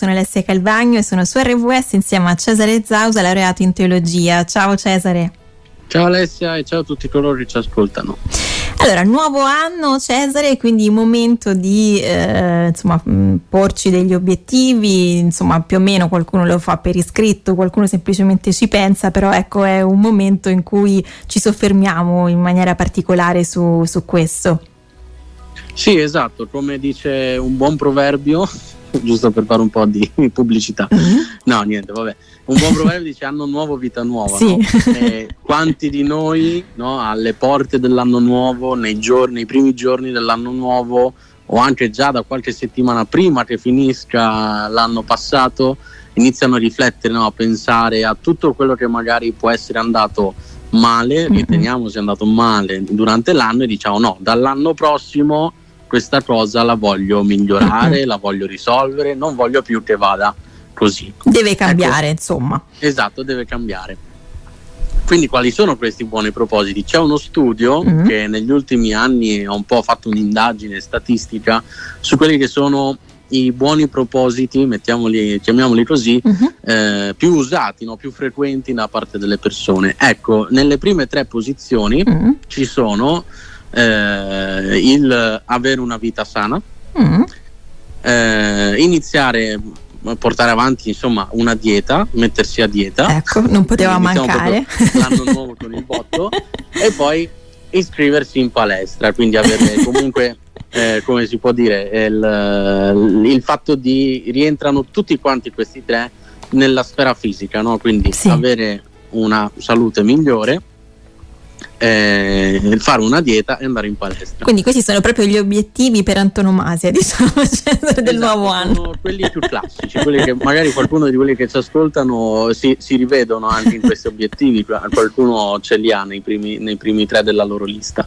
sono Alessia Calvagno e sono su RWS insieme a Cesare Zausa, laureato in teologia. Ciao Cesare. Ciao Alessia e ciao a tutti coloro che ci ascoltano. Allora, nuovo anno Cesare, quindi momento di eh, insomma, porci degli obiettivi, insomma più o meno qualcuno lo fa per iscritto, qualcuno semplicemente ci pensa, però ecco è un momento in cui ci soffermiamo in maniera particolare su, su questo. Sì, esatto, come dice un buon proverbio, giusto per fare un po' di pubblicità. Mm-hmm. No, niente, vabbè. Un buon proverbio dice anno nuovo, vita nuova. Sì. No? quanti di noi no, alle porte dell'anno nuovo, nei, giorni, nei primi giorni dell'anno nuovo, o anche già da qualche settimana prima che finisca l'anno passato, iniziano a riflettere, no, a pensare a tutto quello che magari può essere andato male, mm-hmm. riteniamo sia andato male durante l'anno e diciamo no, dall'anno prossimo questa cosa la voglio migliorare, la voglio risolvere, non voglio più che vada così. Deve cambiare, ecco, insomma. Esatto, deve cambiare. Quindi quali sono questi buoni propositi? C'è uno studio mm-hmm. che negli ultimi anni ha un po' fatto un'indagine statistica su quelli che sono i buoni propositi, chiamiamoli così, uh-huh. eh, più usati, no? più frequenti da parte delle persone. Ecco, nelle prime tre posizioni uh-huh. ci sono eh, il avere una vita sana, uh-huh. eh, iniziare a portare avanti insomma una dieta, mettersi a dieta. Ecco, non poteva mancare. L'anno nuovo con il botto e poi iscriversi in palestra, quindi avere comunque eh, come si può dire, il, il, fatto di rientrano tutti quanti questi tre nella sfera fisica, no? quindi sì. avere una salute migliore eh, fare una dieta e andare in palestra. Quindi questi sono proprio gli obiettivi per antonomasia, diciamo, cioè, del esatto, nuovo anno. Sono quelli più classici, quelli che magari qualcuno di quelli che ci ascoltano si, si rivedono anche in questi obiettivi, qualcuno ce li ha nei primi, nei primi tre della loro lista.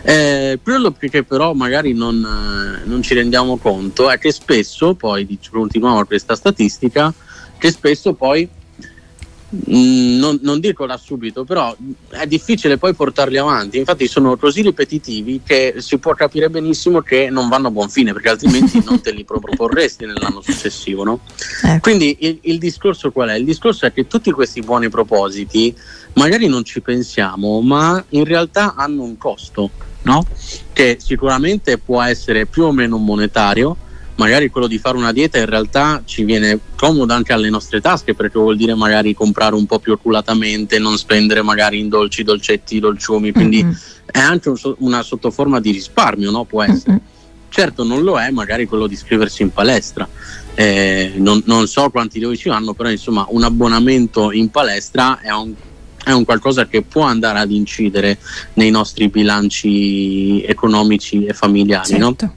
Eh, quello che però magari non, non ci rendiamo conto è che spesso, poi continuiamo a questa statistica, che spesso poi non, non, dico da subito, però è difficile poi portarli avanti. Infatti, sono così ripetitivi che si può capire benissimo che non vanno a buon fine, perché altrimenti non te li proporresti nell'anno successivo. No? Ecco. Quindi il, il, discorso qual è? Il discorso è che tutti questi buoni propositi magari non ci pensiamo, ma in realtà hanno un costo, no? che sicuramente può essere più o meno monetario magari quello di fare una dieta in realtà ci viene comodo anche alle nostre tasche perché vuol dire magari comprare un po' più oculatamente, non spendere magari in dolci, dolcetti, dolciumi, quindi mm-hmm. è anche un, una sottoforma di risparmio, no? Può essere. Mm-hmm. Certo non lo è magari quello di iscriversi in palestra, eh, non, non, so quanti di voi ci vanno, però insomma un abbonamento in palestra è un, è un qualcosa che può andare ad incidere nei nostri bilanci economici e familiari, certo. no?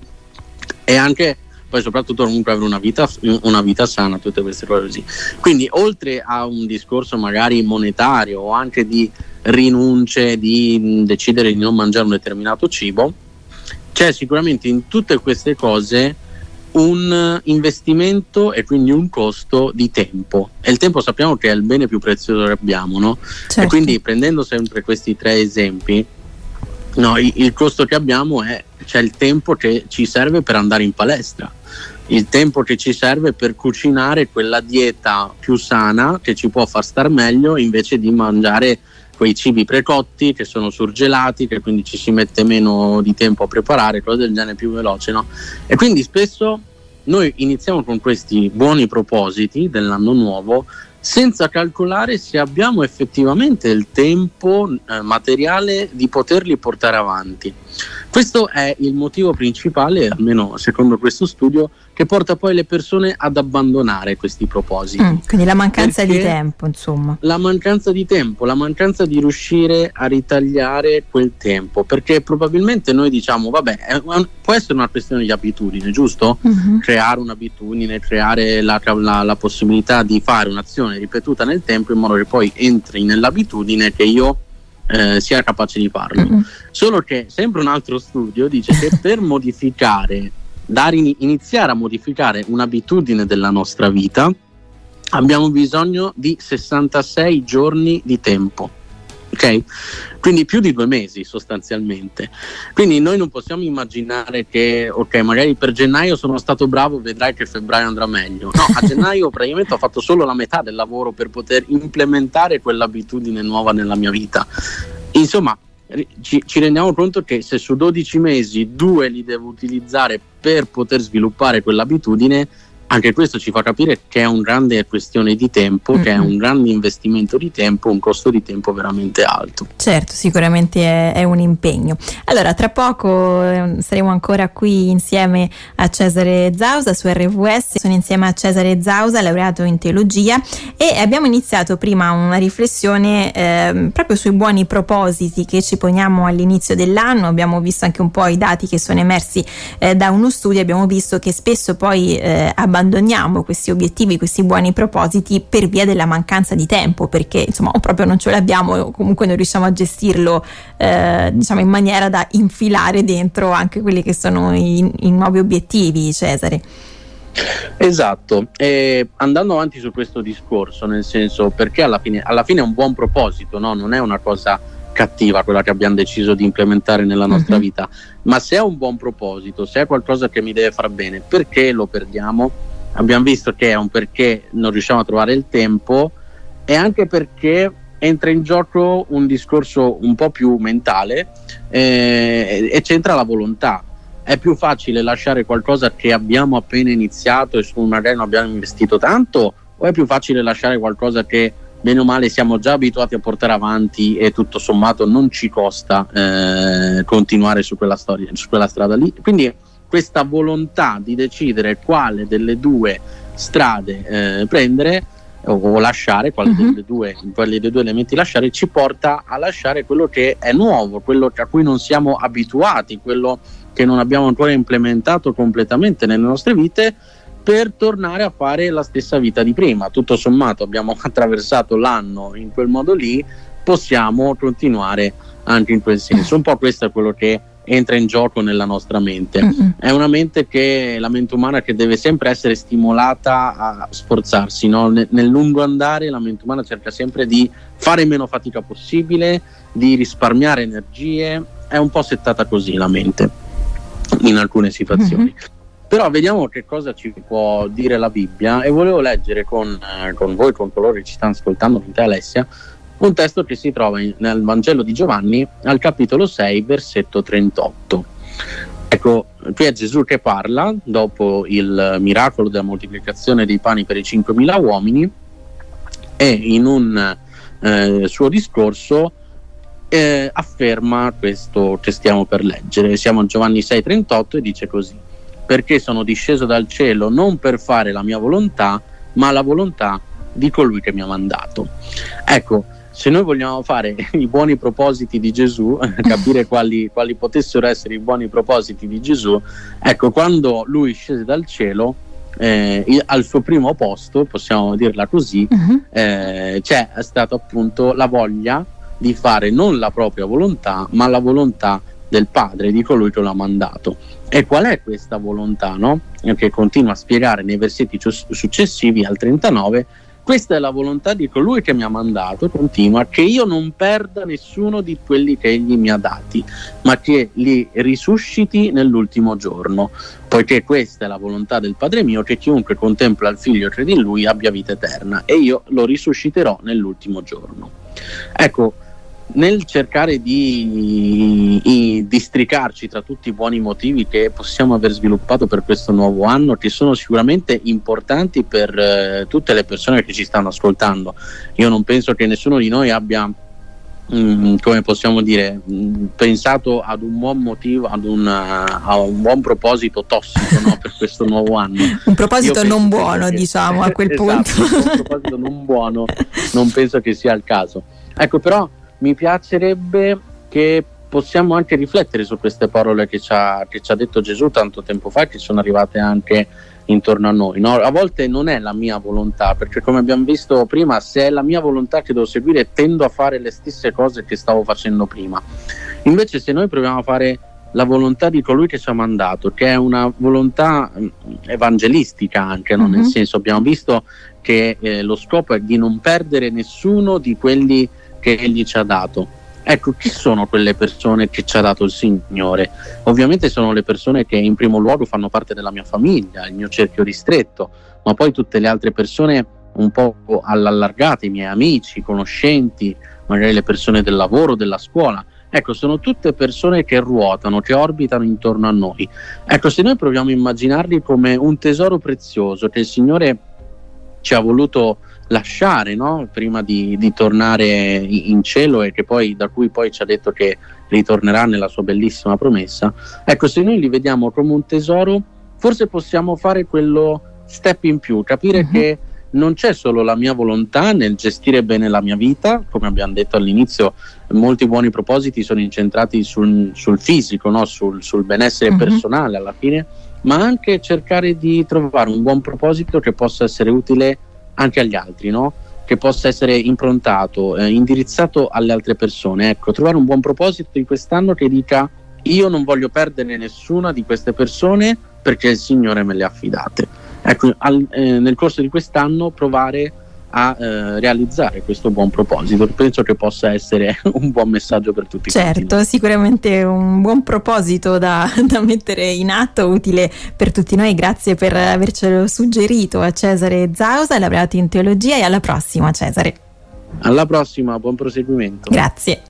E anche poi soprattutto comunque avere una vita, una vita sana, tutte queste cose così. Quindi oltre a un discorso magari monetario o anche di rinunce, di decidere di non mangiare un determinato cibo, c'è sicuramente in tutte queste cose un investimento e quindi un costo di tempo e il tempo sappiamo che è il bene più prezioso che abbiamo no? certo. e quindi prendendo sempre questi tre esempi no, il, costo che abbiamo è c'è il tempo che ci serve per andare in palestra il tempo che ci serve per cucinare quella dieta più sana che ci può far star meglio invece di mangiare quei cibi precotti che sono surgelati, che quindi ci si mette meno di tempo a preparare, cose del genere più veloce. No? E quindi spesso noi iniziamo con questi buoni propositi dell'anno nuovo senza calcolare se abbiamo effettivamente il tempo eh, materiale di poterli portare avanti. Questo è il motivo principale, almeno secondo questo studio, che porta poi le persone ad abbandonare questi propositi. Mm, quindi la mancanza Perché di tempo, insomma. La mancanza di tempo, la mancanza di riuscire a ritagliare quel tempo, perché probabilmente noi diciamo, vabbè, può essere una questione di abitudine, giusto? Mm-hmm. Creare un'abitudine, creare la, la, la possibilità di fare un'azione ripetuta nel tempo in modo che poi entri nell'abitudine che io eh, sia capace di farlo. Mm-hmm. Solo che sempre un altro studio dice che per modificare, dare in, iniziare a modificare un'abitudine della nostra vita, abbiamo bisogno di 66 giorni di tempo. ok? Quindi più di due mesi sostanzialmente. Quindi noi non possiamo immaginare che, ok, magari per gennaio sono stato bravo, vedrai che febbraio andrà meglio. No, a gennaio praticamente ho fatto solo la metà del lavoro per poter implementare quell'abitudine nuova nella mia vita. Insomma, ci, ci, rendiamo conto che se su 12 mesi due li devo utilizzare per poter sviluppare quell'abitudine, anche questo ci fa capire che è una grande questione di tempo, mm-hmm. che è un grande investimento di tempo, un costo di tempo veramente alto. Certo, sicuramente è, è un impegno. Allora, tra poco eh, saremo ancora qui insieme a Cesare Zausa su RVS, sono insieme a Cesare Zausa, laureato in teologia e abbiamo iniziato prima una riflessione eh, proprio sui buoni propositi che ci poniamo all'inizio dell'anno, abbiamo visto anche un po' i dati che sono emersi eh, da uno studio, abbiamo visto che spesso poi eh, abbandoniamo questi obiettivi, questi buoni propositi per via della mancanza di tempo, perché insomma o proprio non ce l'abbiamo o comunque non riusciamo a gestirlo eh, diciamo in maniera da infilare dentro anche quelli che sono i, i nuovi obiettivi, Cesare. Esatto, e andando avanti su questo discorso, nel senso perché alla fine, alla fine è un buon proposito, no? non è una cosa cattiva quella che abbiamo deciso di implementare nella nostra uh-huh. vita, ma se è un buon proposito, se è qualcosa che mi deve far bene, perché lo perdiamo? Abbiamo visto che è un perché non riusciamo a trovare il tempo e anche perché entra in gioco un discorso un po' più mentale eh, e c'entra la volontà. È più facile lasciare qualcosa che abbiamo appena iniziato e su magari non abbiamo investito tanto o è più facile lasciare qualcosa che bene o male siamo già abituati a portare avanti e tutto sommato non ci costa eh, continuare su quella, storia, su quella strada lì. Quindi questa volontà di decidere quale delle due strade eh, prendere o, lasciare, quale uh-huh. delle due, quali dei due elementi lasciare, ci porta a lasciare quello che è nuovo, quello a cui non siamo abituati, quello che non abbiamo ancora implementato completamente nelle nostre vite per tornare a fare la stessa vita di prima. Tutto sommato abbiamo attraversato l'anno in quel modo lì, possiamo continuare anche in quel senso. Un po' questo è quello che entra in gioco nella nostra mente. Mm-hmm. È una mente che la mente umana che deve sempre essere stimolata a sforzarsi, no? nel, nel lungo andare la mente umana cerca sempre di fare meno fatica possibile, di risparmiare energie, è un po' settata così la mente in alcune situazioni. Mm-hmm. Però vediamo che cosa ci può dire la Bibbia e volevo leggere con, eh, con voi, con coloro che ci stanno ascoltando, con te Alessia, un testo che si trova in, nel Vangelo di Giovanni al capitolo 6, versetto 38. Ecco, qui è Gesù che parla dopo il miracolo della moltiplicazione dei pani per i 5.000 uomini e in un eh, suo discorso eh, afferma questo che stiamo per leggere. Siamo a Giovanni 6:38 e dice così: perché sono disceso dal cielo non per fare la mia volontà, ma la volontà di colui che mi ha mandato. Ecco, se noi vogliamo fare i buoni propositi di Gesù, capire quali, quali, potessero essere i buoni propositi di Gesù, ecco, quando lui scese dal cielo, eh, al suo primo posto, possiamo dirla così, uh-huh. eh, c'è stata appunto la voglia di fare non la propria volontà, ma la volontà del Padre, di colui che lo ha mandato. E qual è questa volontà? No? Che continua a spiegare nei versetti successivi al 39. Questa è la volontà di colui che mi ha mandato, continua, che io non perda nessuno di quelli che egli mi ha dati, ma che li risusciti nell'ultimo giorno, poiché questa è la volontà del Padre mio, che chiunque contempla il Figlio e crede in Lui abbia vita eterna, e io lo risusciterò nell'ultimo giorno. Ecco, nel cercare di, di districarci tra tutti i buoni motivi che possiamo aver sviluppato per questo nuovo anno, che sono sicuramente importanti per eh, tutte le persone che ci stanno ascoltando. Io non penso che nessuno di noi abbia Mm, come possiamo dire, mm, pensato ad un buon motivo, ad una, a un buon proposito tossico no, per questo nuovo anno. un proposito non buono, che, diciamo, a quel esatto, punto. un proposito non buono, non penso che sia il caso. Ecco, però mi piacerebbe che possiamo anche riflettere su queste parole che ci, ha, che ci ha detto Gesù tanto tempo fa, che sono arrivate anche intorno a noi. No? A volte non è la mia volontà, perché come abbiamo visto prima, se è la mia volontà che devo seguire, tendo a fare le stesse cose che stavo facendo prima. Invece se noi proviamo a fare la volontà di colui che ci ha mandato, che è una volontà mm, evangelistica anche, no? mm-hmm. nel senso abbiamo visto che eh, lo scopo è di non perdere nessuno di quelli che Egli ci ha dato. Ecco, chi sono quelle persone che ci ha dato il Signore? Ovviamente sono le persone che in primo luogo fanno parte della mia famiglia, il mio cerchio ristretto, ma poi tutte le altre persone un po' all'allargate, i miei amici, conoscenti, magari le persone del lavoro, della scuola. Ecco, sono tutte persone che ruotano, che orbitano intorno a noi. Ecco, se noi proviamo a immaginarli come un tesoro prezioso che il Signore ci ha voluto lasciare no? prima di, di, tornare in cielo e poi, da cui poi ci ha detto che ritornerà nella sua bellissima promessa. Ecco, se noi li vediamo come un tesoro, forse possiamo fare quello step in più, capire uh-huh. che non c'è solo la mia volontà nel gestire bene la mia vita, come abbiamo detto all'inizio, molti buoni propositi sono incentrati sul, sul fisico, no? sul, sul, benessere uh-huh. personale alla fine, ma anche cercare di trovare un buon proposito che possa essere utile anche agli altri, no? che possa essere improntato, eh, indirizzato alle altre persone. Ecco, trovare un buon proposito di quest'anno che dica io non voglio perdere nessuna di queste persone perché il Signore me le ha affidate. Ecco, al, eh, nel corso di quest'anno provare a eh, realizzare questo buon proposito. Penso che possa essere un buon messaggio per tutti. Certo, quanti. sicuramente un buon proposito da, da, mettere in atto, utile per tutti noi. Grazie per avercelo suggerito a Cesare Zausa, laureato in teologia e alla prossima Cesare. Alla prossima, buon proseguimento. Grazie.